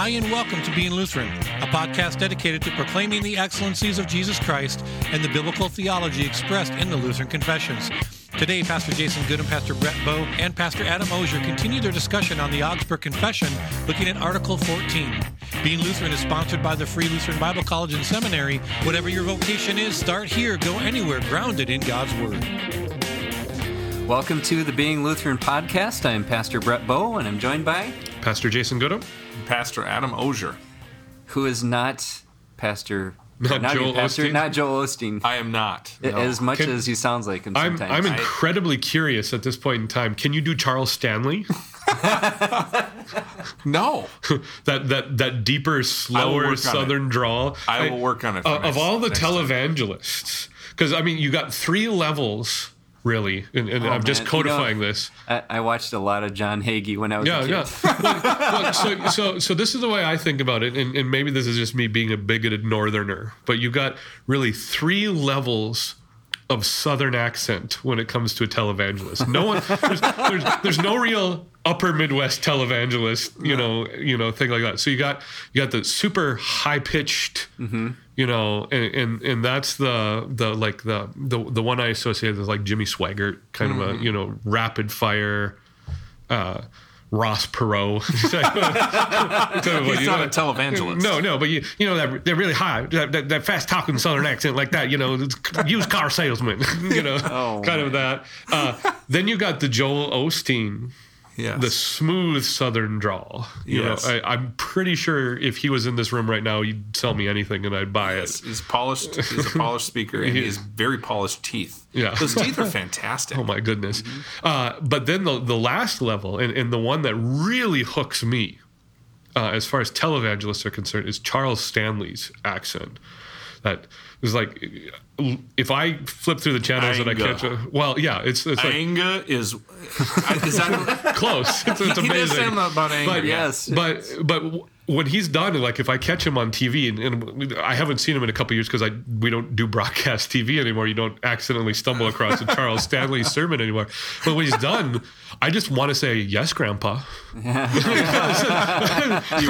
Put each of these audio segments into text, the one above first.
Hi, and welcome to Being Lutheran, a podcast dedicated to proclaiming the excellencies of Jesus Christ and the biblical theology expressed in the Lutheran Confessions. Today, Pastor Jason Good and Pastor Brett Boe and Pastor Adam Osier continue their discussion on the Augsburg Confession, looking at Article 14. Being Lutheran is sponsored by the Free Lutheran Bible College and Seminary. Whatever your vocation is, start here, go anywhere, grounded in God's Word. Welcome to the Being Lutheran podcast. I'm Pastor Brett Boe, and I'm joined by Pastor Jason Gudim. Pastor Adam Osier. who is not Pastor, Not your Joel Pastor, Osteen? not Joel Osteen, I am not. no. as much Can- as he sounds like him I'm. I'm incredibly curious at this point in time. Can you do Charles Stanley? no. that that that deeper, slower. Southern drawl. I will work on it for Uh, of all the televangelists, because I mean, you got three levels really, and, and oh, I'm just Oh, man. You know- codifying this. I, I watched a lot of John Hagee when I was Yeah, a kid. yeah. Well, so, so, so this is the way I think about it, and, and maybe this is just me being a bigoted Northerner, but you've got really three levels of Southern accent when it comes to a televangelist. No one, there's, there's, there's no real upper Midwest televangelist, you know, you know, thing like that. So you got you got the super high pitched, mm-hmm. You know, and, and and that's the the like the the the one I associate with like Jimmy Swaggart, kind of a you know rapid fire uh, Ross Perot. He's not a televangelist. No, no, but you, you know that they're really high, that, that, that fast talking Southern accent like that. You know, used car salesman. You know, Oh, kind of that. Uh, then you got the Joel Osteen, The smooth Southern drawl. You Yes. know, I, I'm pretty sure if he was in this room right now, he'd sell me anything and I'd buy it. he's polished. He's a polished speaker, and he has very polished teeth. Yeah. those teeth are fantastic. Oh my goodness! Uh, but then the the last level, and, and the one that really hooks me, uh, as far as televangelists are concerned, is Charles Stanley's accent. That is like, if I flip through the channels and I catch a well, yeah, it's it's like Anga is. Is that? close. It's, it's he amazing. about anger. But Yes. but but w- when he's done, like if I catch him on TV, and, and I haven't seen him in a couple years because I we don't do broadcast TV anymore. You don't accidentally stumble across a Charles Stanley sermon anymore. But when he's done, I just want to say yes, Grandpa. you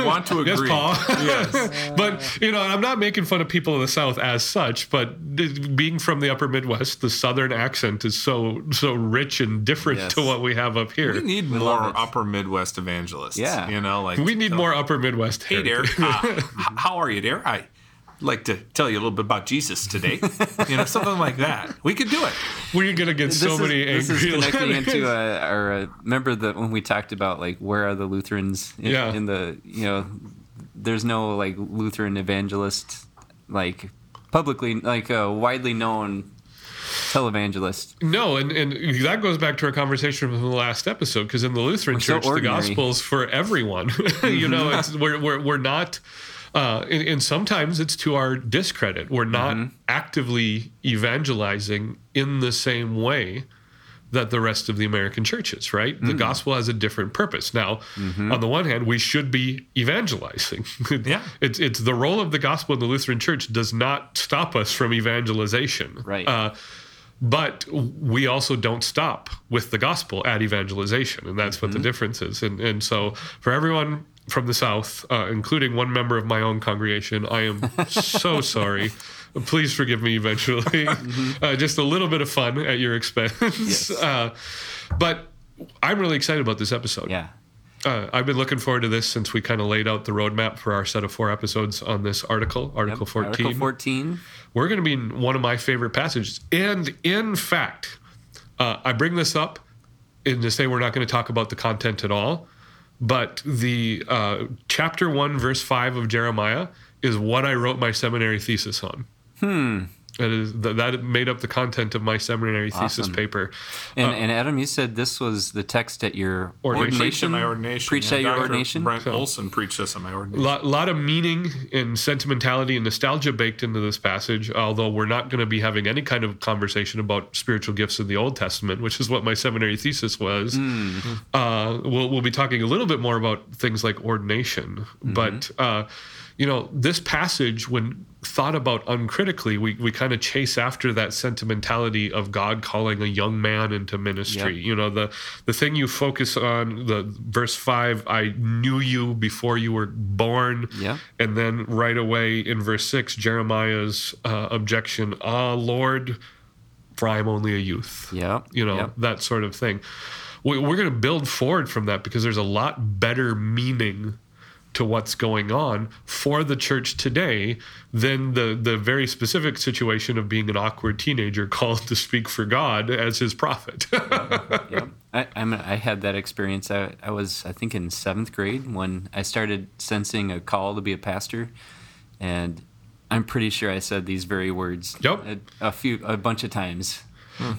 want to agree? Yes, Pa. Yes. but you know, I'm not making fun of people in the South as such. But being from the Upper Midwest, the Southern accent is so so rich and different Yes. to what we have up here. We need more upper Midwest evangelists. Yeah. you know, like We need more Upper Midwest. Hey there, uh, how are you there? I like to tell you a little bit about Jesus today. You know, something like that. We could do it. We're gonna get so this many is, this angry is connecting letters. into uh, our uh, remember that when we talked about like where are the Lutherans in, Yeah. in the you know there's no like Lutheran evangelist like publicly like a widely known televangelist No, and, and that goes back to our conversation from the last episode because in the Lutheran so Church, the ordinary. gospel's for everyone. you know, it's, we're, we're, we're not, uh, and, and sometimes it's to our discredit. We're not actively evangelizing in the same way that the rest of the American churches, right? The gospel has a different purpose. Now, on the one hand, we should be evangelizing. Yeah. it's it's the role of the gospel in the Lutheran church does not stop us from evangelization. Right. Uh, but we also don't stop with the gospel at evangelization, and that's what the difference is. And and so for everyone from the south, uh, including one member of my own congregation, I am so sorry. Please forgive me eventually. Uh, just a little bit of fun at your expense. Yes. Uh, but I'm really excited about this episode. yeah Uh, I've been looking forward to this since we kind of laid out the roadmap for our set of four episodes on this article, Article 14 Article 14 we're going to be in one of my favorite passages. And in fact, uh, I bring this up in to say we're not going to talk about the content at all, but the uh, chapter one, verse five of Jeremiah is what I wrote my seminary thesis on. Hmm. That is that, that made up the content of my seminary thesis Awesome. paper. and, and Adam you said this was the text at your Ordination. Ordination my ordination. preached Yeah, at your Dr. ordination Brent Olson preached this at my ordination. lot, lot of meaning and sentimentality and nostalgia baked into this passage although we're not going to be having any kind of conversation about spiritual gifts in the old testament which is what my seminary thesis was uh, we'll, we'll be talking a little bit more about things like ordination but uh, you know this passage when thought about uncritically, we, we kind of chase after that sentimentality of God calling a young man into ministry. Yep. You know, the the thing you focus on, the verse five, I knew you before you were born. Yep. And then right away in verse six, Jeremiah's uh, objection, ah, Lord, for I am only a youth. Yeah. You know, Yep. that sort of thing. We, we're going to build forward from that because there's a lot better meaning to what's going on for the church today than the the very specific situation of being an awkward teenager called to speak for God as his prophet. yep. I, I'm, I had that experience. I, I was, I think, in seventh grade when I started sensing a call to be a pastor, and I'm pretty sure I said these very words. Yep. A, a few, a bunch of times.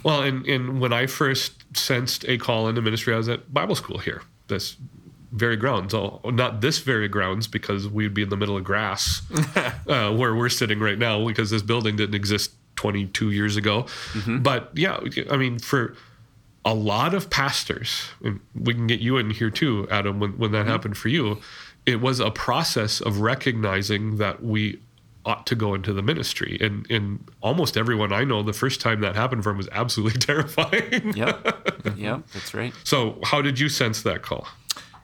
well, and and when I first sensed a call into ministry, I was at Bible school here. This very grounds, not this very grounds, because we'd be in the middle of grass uh, where we're sitting right now, because this building didn't exist 22 years ago. But yeah, I mean, for a lot of pastors, and we can get you in here too, Adam, when, when that happened for you, it was a process of recognizing that we ought to go into the ministry. And, and almost everyone I know, the first time that happened for him was absolutely terrifying. Yep. yep. That's right. So, how did you sense that call?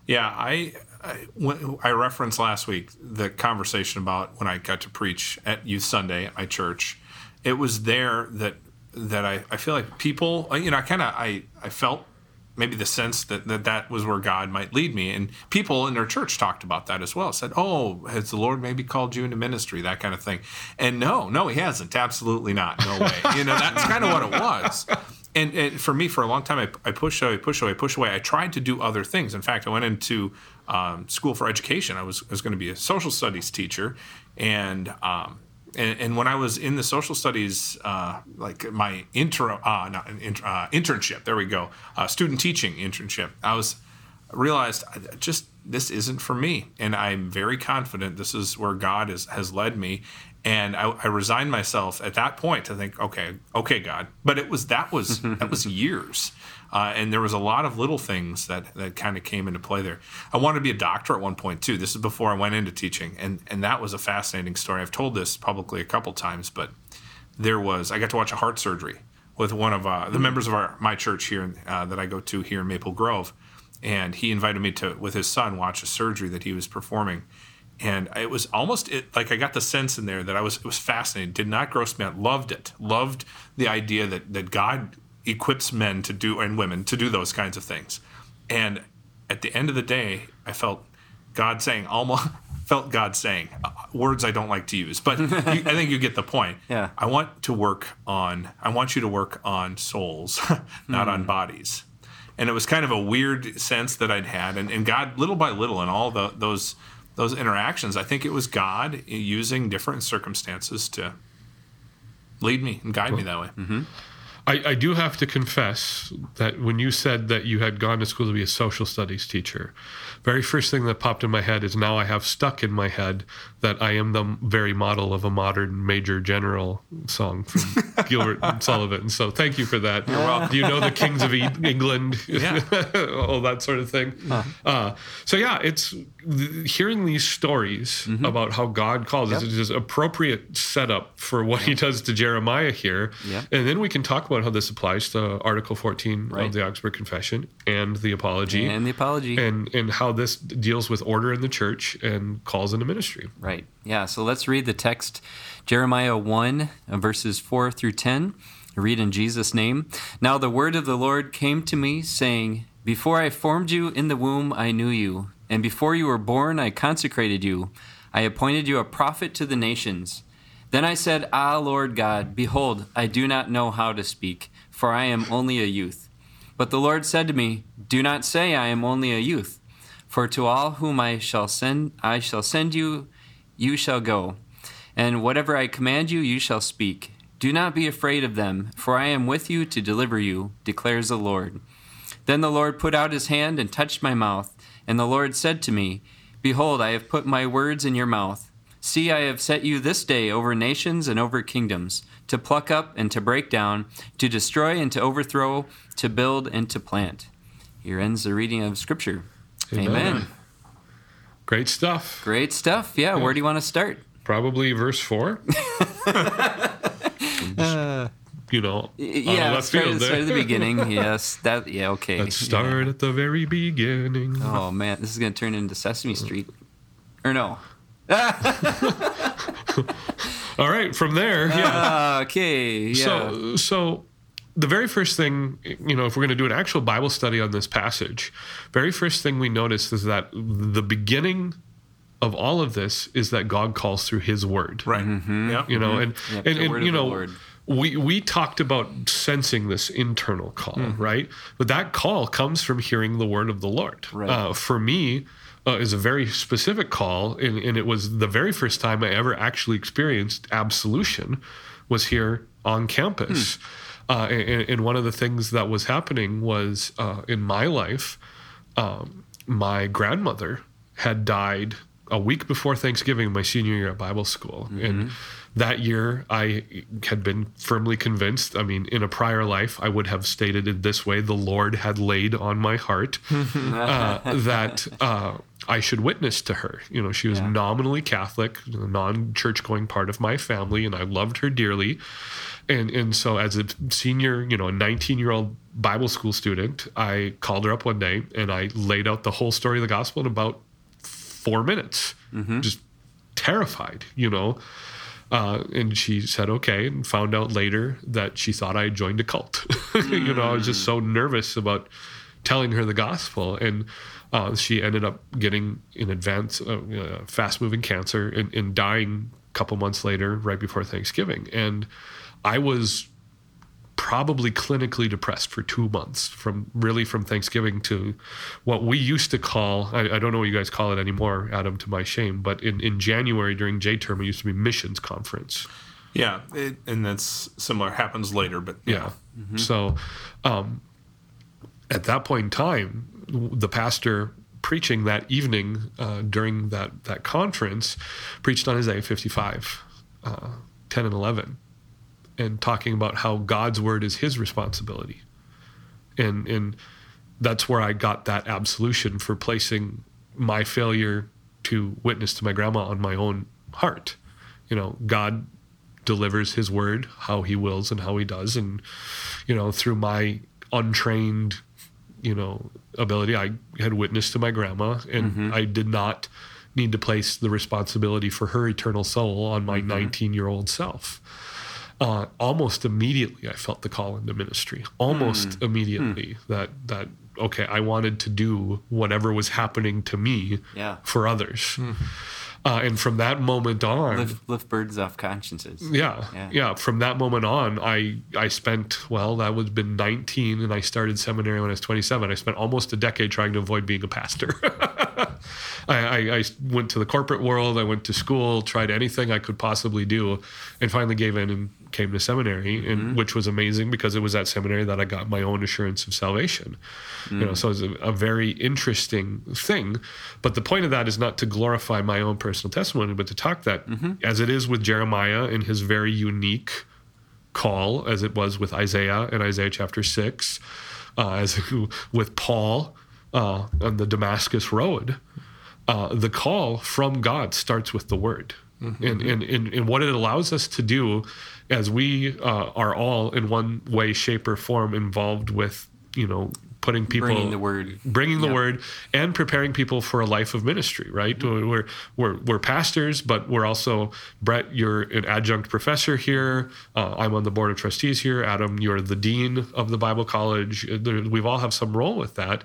Yeah, I, I when- I referenced last week the conversation about when I got to preach at Youth Sunday at my church. It was there that that I, I feel like people, uh, you know, I kind of I I felt maybe the sense that, that that was where God might lead me, and people in their church talked about that as well. Said, "Oh, has the Lord maybe called you into ministry?" That kind of thing. And no, no, He hasn't. Absolutely not. No way. You know, that's kind of what it was and, and for me, for a long time, I, I pushed away, pushed away, pushed away. I tried to do other things. In fact, I went into um, school for education. I was, was going to be a social studies teacher, and um, and, and when I was in the social studies, uh, like my intro, uh, not an int- uh, internship. There we go, uh, student teaching internship. I was realized I just this isn't for me, and I'm very confident this is where God is, has led me. And I, I resigned myself at that point to think, okay, okay, God. But it was that was that was years, uh, and there was a lot of little things that that kind of came into play there. I wanted to be a doctor at one point too. This is before I went into teaching, and and that was a fascinating story. I've told this publicly a couple times, but there was I got to watch a heart surgery with one of uh, the members of our my church here uh, that I go to here in Maple Grove, and he invited me to with his son watch a surgery that he was performing, and it was almost it, like I got the sense in there that I was it was fascinating. Did not gross me out. Loved it. Loved the idea that that God equips men to do and women to do those kinds of things, and at the end of the day, I felt God saying almost felt God saying uh, words I don't like to use, but you, I think you get the point. Yeah. I want to work on. I want you to work on souls, not on bodies. And it was kind of a weird sense that I'd had, and, and God, little by little, in all the, those those interactions, I think it was God using different circumstances to lead me and guide me that way. Mm-hmm. I, I do have to confess that when you said that you had gone to school to be a social studies teacher, very first thing that popped in my head is now I have stuck in my head that I am the very model of a modern Major General song from Gilbert and Sullivan. So thank you for that. You're welcome. Do you know the Kings of E- England? Yeah. All that sort of thing. Uh, so yeah, it's th- hearing these stories about how God calls us is appropriate setup for what He does to Jeremiah here, Yep. and then we can talk about how this applies to Article 14 Right. of the Augsburg Confession and the Apology, And the apology. and and how this deals with order in the church and calls into ministry. Right. Yeah. So let's read the text Jeremiah 1, uh, verses 4 through 10. I read in Jesus' name. Now the word of the Lord came to me, saying, Before I formed you in the womb, I knew you. And before you were born, I consecrated you. I appointed you a prophet to the nations. Then I said, Ah, Lord God, behold, I do not know how to speak, for I am only a youth. But the Lord said to me, Do not say I am only a youth, for to all whom I shall send I shall send you, you shall go. And whatever I command you, you shall speak. Do not be afraid of them, for I am with you to deliver you, declares the Lord. Then the Lord put out his hand and touched my mouth, and the Lord said to me, Behold, I have put my words in your mouth. See, I have set you this day over nations and over kingdoms, to pluck up and to break down, to destroy and to overthrow, to build and to plant. Here ends the reading of Scripture. Amen. Amen. Great stuff. Great stuff. Yeah, where do you want to start? Probably verse four. you know, yeah, start, field start at the beginning. Yes, that. Yeah, okay. Let's start at the very beginning. Oh man, this is gonna turn into Sesame Street, or no? All right, from there, yeah. Ah, okay. Yeah. So, so the very first thing, you know, if we're going to do an actual Bible study on this passage, very first thing we notice is that the beginning of all of this is that God calls through His Word. Right. Yeah. You know, and Yep, and, the and you know, we we talked about sensing this internal call, right? But that call comes from hearing the word of the Lord. Right. Uh, for me, uh, is a very specific call, and, and it was the very first time I ever actually experienced absolution was here on campus. Uh, and, and one of the things that was happening was uh, in my life, um, my grandmother had died a week before Thanksgiving, my senior year at Bible school. And that year, I had been firmly convinced. I mean, in a prior life, I would have stated it this way the Lord had laid on my heart uh, that uh, I should witness to her. You know, she was Yeah. nominally Catholic, a non church going part of my family, and I loved her dearly. And, and so, as a senior, you know, a 19 year old Bible school student, I called her up one day and I laid out the whole story of the gospel in about four minutes, just terrified, you know. Uh, and she said okay, and found out later that she thought I had joined a cult. you know, I was just so nervous about telling her the gospel, and uh, she ended up getting in advance uh, uh, fast moving cancer and, and dying a couple months later, right before Thanksgiving. And I was probably clinically depressed for two months from really from Thanksgiving to what we used to call I, I don't know what you guys call it anymore, Adam, to my shame, but in, in January during J term it used to be missions conference. Yeah. It, and that's similar. Happens later, but Yeah. So um, at that point in time, the pastor preaching that evening uh, during that, that conference preached on Isaiah 55, uh, 10 and 11, and talking about how God's word is his responsibility. And, and that's where I got that absolution for placing my failure to witness to my grandma on my own heart. You know, God delivers his word how he wills and how he does and you know through my untrained you know ability i had witnessed to my grandma and mm-hmm. i did not need to place the responsibility for her eternal soul on my mm-hmm. 19 year old self. Uh, almost immediately i felt the call into ministry. Almost mm. immediately hmm. that that okay i wanted to do whatever was happening to me Yeah. for others mm-hmm. Uh, and from that moment on lift, lift birds off consciences. yeah, Yeah. yeah. From that moment on, I I spent well, that was been 19, and I started seminary when I was 27. I spent almost a decade trying to avoid being a pastor. I, I, I went to the corporate world. I went to school, tried anything I could possibly do, and finally gave in and came to seminary, and which was amazing because it was at seminary that I got my own assurance of salvation. You know, so it's a, a very interesting thing. But the point of that is not to glorify my own personal testimony, but to talk that as it is with Jeremiah in his very unique call, as it was with Isaiah in Isaiah chapter six, uh, as with Paul uh, on the Damascus Road. Uh, the call from God starts with the word. And, and, and, and what it allows us to do as we uh, are all in one way, shape, or form involved with, you know, putting people Bringing the word. bringing the word and preparing people for a life of ministry right? We're, we're we're pastors but we're also brett you're an adjunct professor here. Uh, i'm on the board of trustees here. Adam you're the dean of the bible college. We've all have some role with that.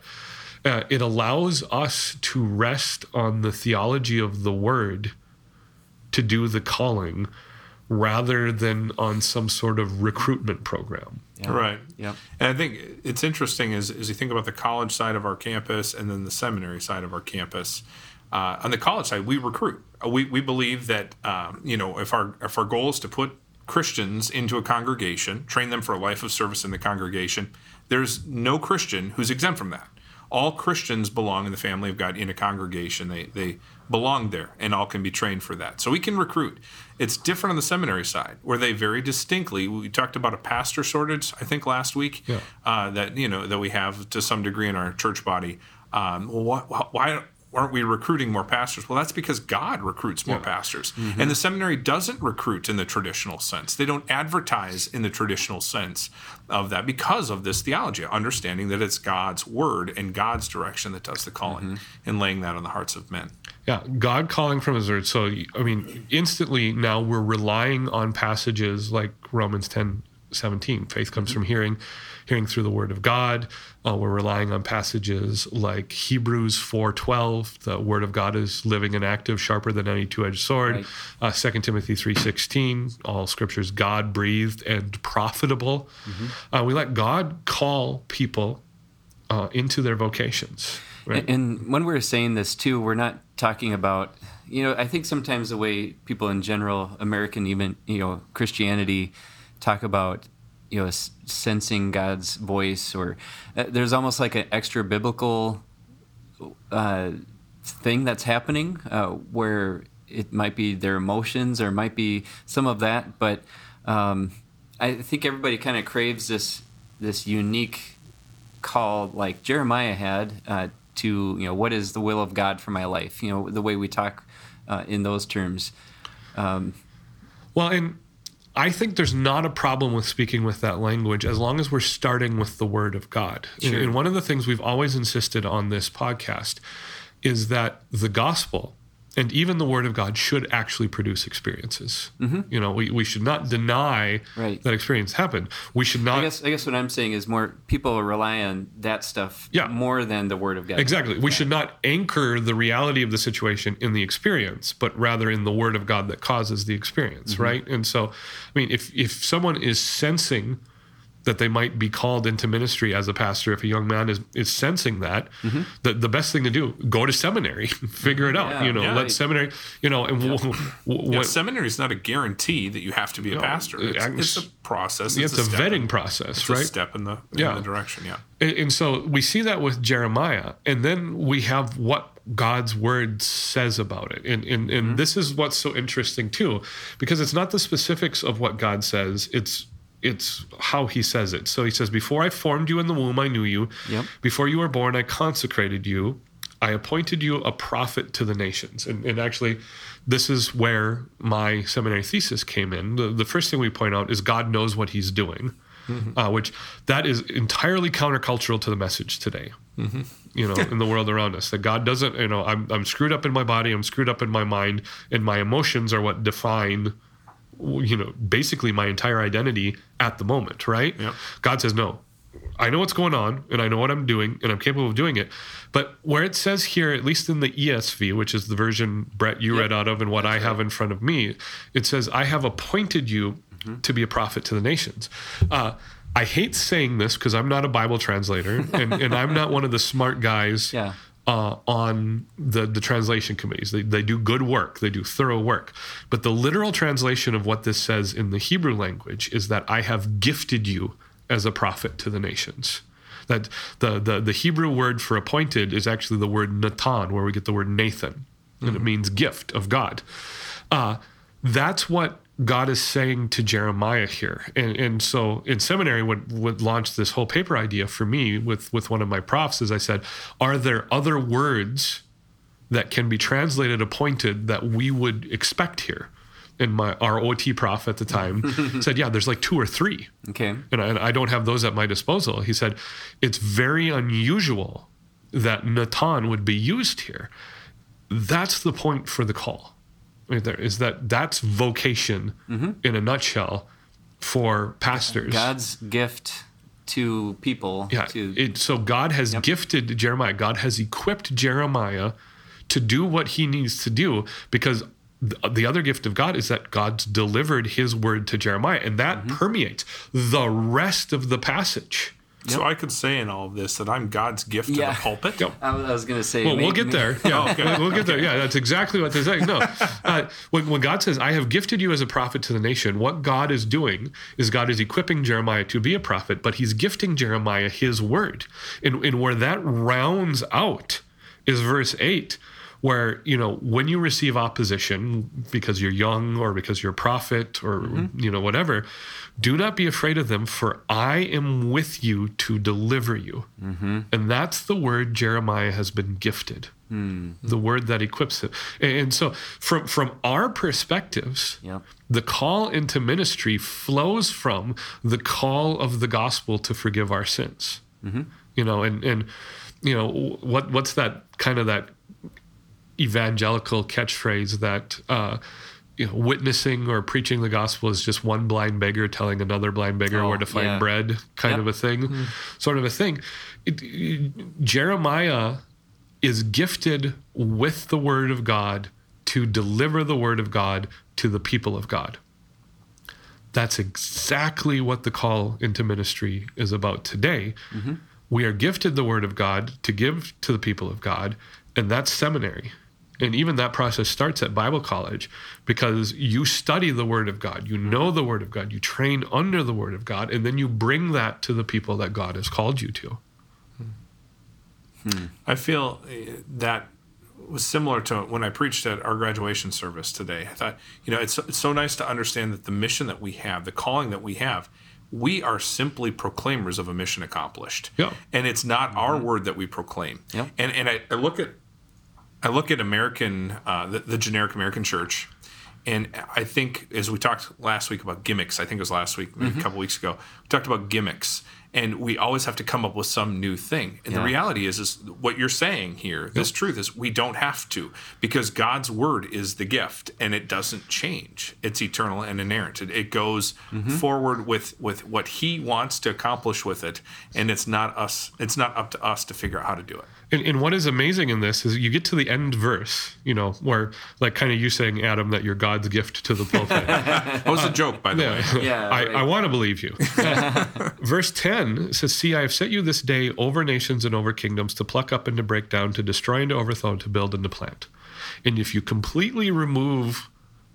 Uh, it allows us to rest on the theology of the word to do the calling rather than on some sort of recruitment program Yeah. Right. Yeah. And I think it's interesting as, as you think about the college side of our campus and then the seminary side of our campus. Uh, on the college side, we recruit. Uh, We, we believe that um, you know if our if our goal is to put Christians into a congregation, train them for a life of service in the congregation, there's no Christian who's exempt from that. All Christians belong in the family of God in a congregation. They they belong there, and all can be trained for that. So we can recruit. It's different on the seminary side, where they very distinctly. We talked about a pastor shortage, I think, last week. Yeah. Uh, that you know that we have to some degree in our church body. Um, well, why, why aren't we recruiting more pastors? Well, that's because God recruits more pastors. Mm-hmm. And the seminary doesn't recruit in the traditional sense. They don't advertise in the traditional sense of that because of this theology, understanding that it's God's word and God's direction that does the calling mm-hmm. and laying that on the hearts of men. Yeah, God calling from His word. So, I mean, instantly now we're relying on passages like Romans 10 17. Faith comes from hearing, hearing through the word of God. Uh, we're relying on passages like Hebrews 4 12. The word of God is living and active, sharper than any two edged sword. Right. Uh, 2 Timothy 3 16. All scriptures God breathed and profitable. Uh, we let God call people uh, into their vocations. Right? And when we're saying this too, we're not talking about, you know, I think sometimes the way people in general, American, even, you know, Christianity, talk about, you know, sensing God's voice, or uh, there's almost like an extra biblical uh, thing that's happening uh, where it might be their emotions or might be some of that. But um, I think everybody kind of craves this this unique call like Jeremiah had uh, to you know what is the will of God for my life. You know the way we talk uh, in those terms. Um, Well, and I think there's not a problem with speaking with that language as long as we're starting with the word of God. And- Sure. And one of the things we've always insisted on this podcast is that the gospel and even the word of God should actually produce experiences. You know, we, we should not deny Mm-hmm. Right. that experience happened. We should not I guess I guess what I'm saying is more people rely on that stuff Yeah. more than the Word of God. Exactly. We should not anchor the reality of the situation in the experience, but rather in the word of God that causes the experience, right? And so, I mean, if if someone is sensing that they might be called into ministry as a pastor, if a young man is is sensing that, mm-hmm. the the best thing to do, go to seminary, figure it out. Yeah, you know, yeah. let seminary, you know, and w- w- Yeah, seminary is not a guarantee that you have to be a pastor. It's, I- it's a process. it's, a step vetting in- process, It's right? a step in the, in Yeah. the direction. Yeah. And, and so we see that with Jeremiah, and then we have what God's word says about it. And, and, and mm-hmm. this is what's so interesting too, because it's not the specifics of what God says, it's it's how he says it. So he says, Before I formed you in the womb, I knew you. Yep. Before you were born, I consecrated you. I appointed you a prophet to the nations. And, and actually, this is where my seminary thesis came in. The, the first thing we point out is God knows what he's doing, uh, which that is entirely countercultural to the message today. You know, in the world around us, that God doesn't. You know, I'm I'm screwed up in my body. I'm screwed up in my mind, and my emotions are what define you know, basically my entire identity at the moment, right? Yep. God says, no, I know what's going on and I know what I'm doing and I'm capable of doing it. But where it says here, at least in the ESV, which is the version Brett you read out of and what I have in front of me, it says, I have appointed you to be a prophet to the nations. Uh, I hate saying this because I'm not a Bible translator and, and I'm not one of the smart guys Yeah. Uh, on the, the translation committees. They, they do good work, they do thorough work. But the literal translation of what this says in the Hebrew language is that I have gifted you as a prophet to the nations. That the, the, the Hebrew word for appointed is actually the word Natan, where we get the word Nathan, and it means gift of God. Uh, that's what God is saying to Jeremiah here. And, and so in seminary, what, what launched this whole paper idea for me with, with one of my profs is I said, Are there other words that can be translated appointed that we would expect here? And my our OT prof at the time said, Yeah, there's like two or three. Okay. And I, and I don't have those at my disposal. He said, It's very unusual that Natan would be used here. That's the point for the call. Right there is that that's vocation in a nutshell for pastors. God's gift to people. Yeah. To, It, so God has gifted Jeremiah. God has equipped Jeremiah to do what he needs to do because the other gift of God is that God's delivered his word to Jeremiah and that Mm-hmm. permeates the rest of the passage. So I could say in all of this that I'm God's gift Yeah. to the pulpit. Yep. I was, going to say. Well, we'll maybe- get there. Yeah, we'll, we'll get there. Yeah, that's exactly what they're saying. No, uh, when, when God says, "I have gifted you as a prophet to the nation," what God is doing is God is equipping Jeremiah to be a prophet, but He's gifting Jeremiah His word, and, and where that rounds out is verse eight, where you know when you receive opposition because you're young or because you're a prophet or mm-hmm. you know whatever do not be afraid of them for i am with you to deliver you. Mm-hmm. And that's the word jeremiah has been gifted. Hmm. The word that equips him and, so from from our perspectives Yep. the call into ministry flows from the call of the gospel to forgive our sins. Mm-hmm. You know and and you know what what's that kind of that evangelical catchphrase that uh you know, witnessing or preaching the gospel is just one blind beggar telling another blind beggar Oh, where to find yeah. bread, kind Yep. of a thing, sort of a thing. It- it- Jeremiah is gifted with the word of God to deliver the word of God to the people of God. That's exactly what the call into ministry is about today. We are gifted the word of God to give to the people of God, and that's seminary. And even that process starts at Bible college because you study the word of God, you know the word of God, you train under the word of God, and then you bring that to the people that God has called you to. I feel uh, that was similar to when I preached at our graduation service today. I thought, you know, it's, it's so nice to understand that the mission that we have, the calling that we have, we are simply proclaimers of a mission accomplished. Yeah. And it's not our word that we proclaim. Yep. And and I, I look at I look at American uh, the, the generic American church, and I think as we talked last week about gimmicks, I think it was last week, maybe a couple weeks ago, we talked about gimmicks, and we always have to come up with some new thing. And the reality is, is what you're saying here. This truth is we don't have to because God's word is the gift, and it doesn't change. It's eternal and inerrant. It, it goes forward with with what He wants to accomplish with it, and it's not us. It's not up to us to figure out how to do it. And, and what is amazing in this is you get to the end verse, you know, where like kind of you saying, Adam, that you're God's gift to the pulpit. That was a joke, by the way. Yeah, I, right. I want to believe you. Verse 10 says, See, I have set you this day over nations and over kingdoms to pluck up and to break down, to destroy and to overthrow, to build and to plant. And if you completely remove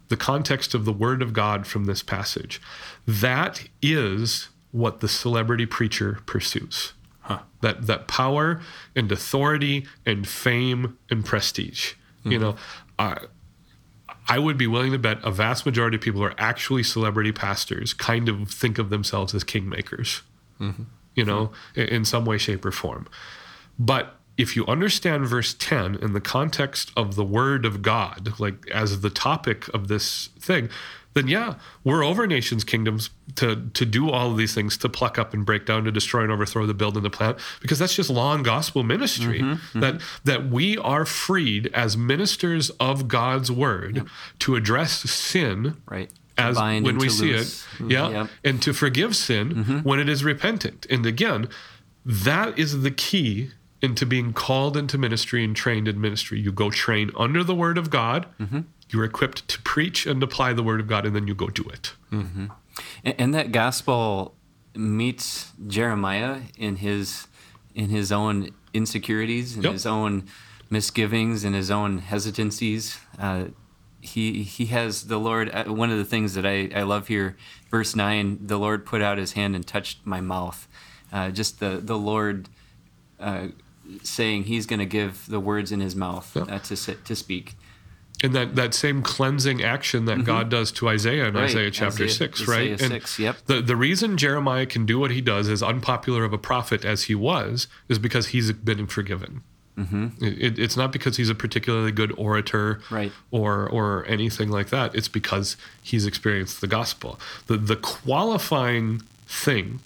the context of the word of God from this passage, that is what the celebrity preacher pursues. That, that power and authority and fame and prestige. You mm-hmm. know, I, I would be willing to bet a vast majority of people who are actually celebrity pastors kind of think of themselves as kingmakers, mm-hmm. you know, in, in some way, shape, or form. But if you understand verse 10 in the context of the word of God, like as the topic of this thing, then yeah, we're over nations, kingdoms to to do all of these things, to pluck up and break down, to destroy and overthrow, the build and to plant, because that's just law and gospel ministry. That that we are freed as ministers of God's word to address sin Right. as when we see loose. it, yeah, Yep. and to forgive sin when it is repentant. And again, that is the key into being called into ministry and trained in ministry. You go train under the word of God. You're equipped to preach and apply the word of God, and then you go do it. And, and that gospel meets Jeremiah in his in his own insecurities in Yep. his own misgivings in his own hesitancies. Uh, he he has the Lord. Uh, one of the things that I, I love here, verse nine, the Lord put out His hand and touched my mouth. Uh, just the the Lord uh, saying He's going to give the words in His mouth Yep. uh, to sit, to speak. And that, that same cleansing action that God does to Isaiah in Mm-hmm. Right. Isaiah chapter Isaiah- 6, Isaiah right? And 6, yep. The, the reason Jeremiah can do what he does, as unpopular of a prophet as he was, is because he's been forgiven. Mm-hmm. It, it's not because he's a particularly good orator Right. or, or anything like that. It's because he's experienced the gospel. The, the qualifying thing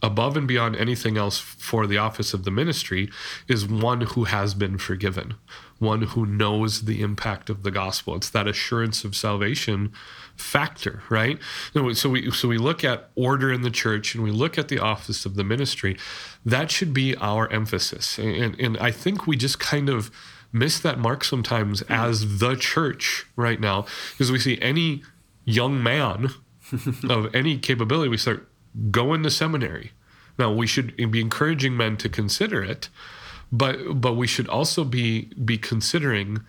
above and beyond anything else for the office of the ministry is one who has been forgiven, one who knows the impact of the gospel. It's that assurance of salvation factor, right? So we so we look at order in the church and we look at the office of the ministry. That should be our emphasis, and and I think we just kind of miss that mark sometimes as the church right now because we see any young man of any capability, we start going to seminary. Now we should be encouraging men to consider it, but but we should also be be considering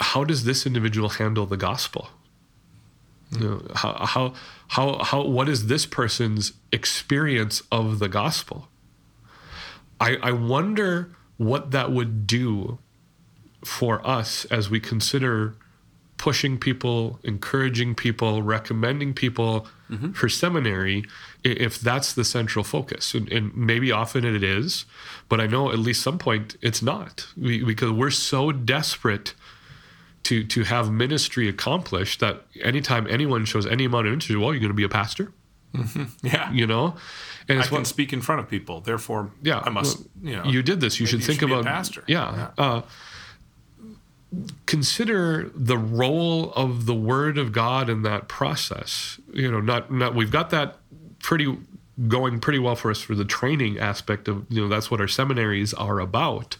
how does this individual handle the gospel? You know, how, how how how what is this person's experience of the gospel? I I wonder what that would do for us as we consider pushing people, encouraging people, recommending people for seminary if that's the central focus. And, and maybe often it is, but I know at least some point it's not we, because we're so desperate to to have ministry accomplished that anytime anyone shows any amount of interest, well, you're going to be a pastor, Yeah. you know. And I it's can what- speak in front of people. Therefore, yeah, I must, well, you know. you did this. You should you think should be a about pastor. Yeah. Uh, consider the role of the Word of God in that process. You know, not not we've got that pretty going pretty well for us for the training aspect of you know that's what our seminaries are about.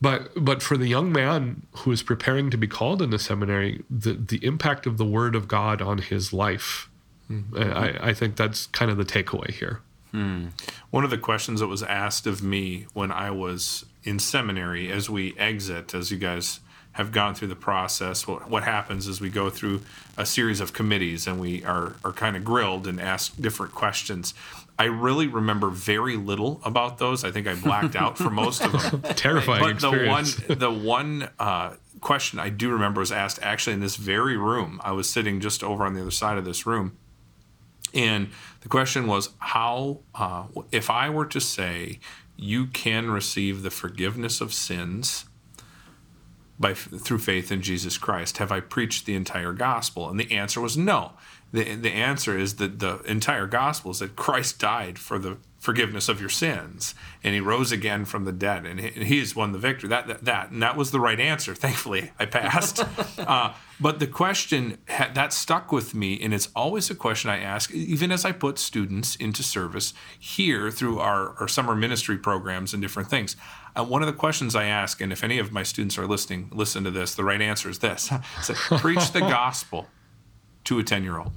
But but for the young man who is preparing to be called in the seminary, the the impact of the Word of God on his life, mm-hmm. I, I think that's kind of the takeaway here. Hmm. One of the questions that was asked of me when I was in seminary, as we exit, as you guys have gone through the process, what, what happens is we go through a series of committees and we are, are kind of grilled and asked different questions. I really remember very little about those. I think I blacked out for most of them. Terrifying but the one the one uh, question I do remember was asked actually in this very room. I was sitting just over on the other side of this room, and the question was how uh, if I were to say you can receive the forgiveness of sins by through faith in Jesus Christ, have I preached the entire gospel? And the answer was no. The, the answer is that the entire gospel is that Christ died for the forgiveness of your sins and he rose again from the dead and he, and he has won the victory that, that that and that was the right answer thankfully i passed uh, but the question ha- that stuck with me and it's always a question i ask even as i put students into service here through our, our summer ministry programs and different things uh, one of the questions i ask and if any of my students are listening listen to this the right answer is this like, preach the gospel to a 10 year old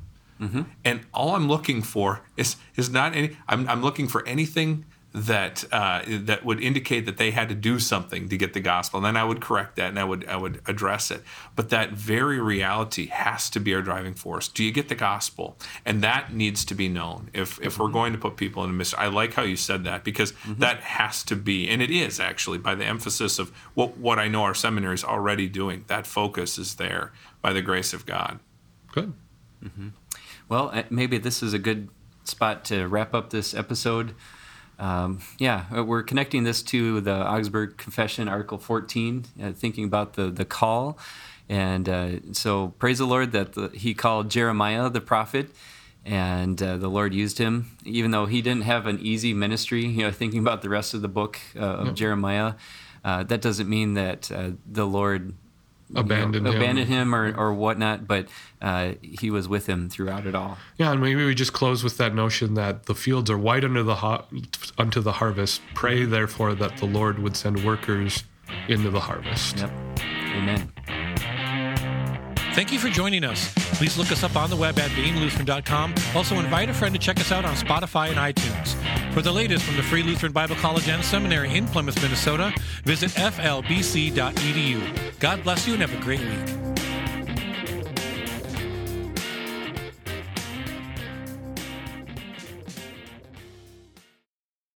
and all I'm looking for is is not any. I'm, I'm looking for anything that uh, that would indicate that they had to do something to get the gospel, and then I would correct that and I would I would address it. But that very reality has to be our driving force. Do you get the gospel? And that needs to be known. If if we're going to put people in a mission, I like how you said that because that has to be, and it is actually by the emphasis of what what I know our seminary is already doing. That focus is there by the grace of God. Good. Mm-hmm. Well, uh, maybe this is a good spot to wrap up this episode. Um, yeah, uh, we're connecting this to the Augsburg Confession, Article 14, uh, thinking about the, the call. And uh, so praise the Lord that the, he called Jeremiah the prophet and uh, the Lord used him, even though he didn't have an easy ministry. You know, thinking about the rest of the book uh, of Jeremiah, uh, that doesn't mean that uh, the Lord Abandoned him. abandoned him or, or whatnot, but uh, he was with him throughout it all. Yeah, and maybe we just close with that notion that the fields are white under the ho- unto the harvest. Pray therefore that the Lord would send workers into the harvest. Yep. Amen. Thank you for joining us. Please look us up on the web at beinglutheran.com. Also, invite a friend to check us out on Spotify and iTunes. For the latest from the Free Lutheran Bible College and Seminary in Plymouth, Minnesota, visit flbc.edu. God bless you and have a great week.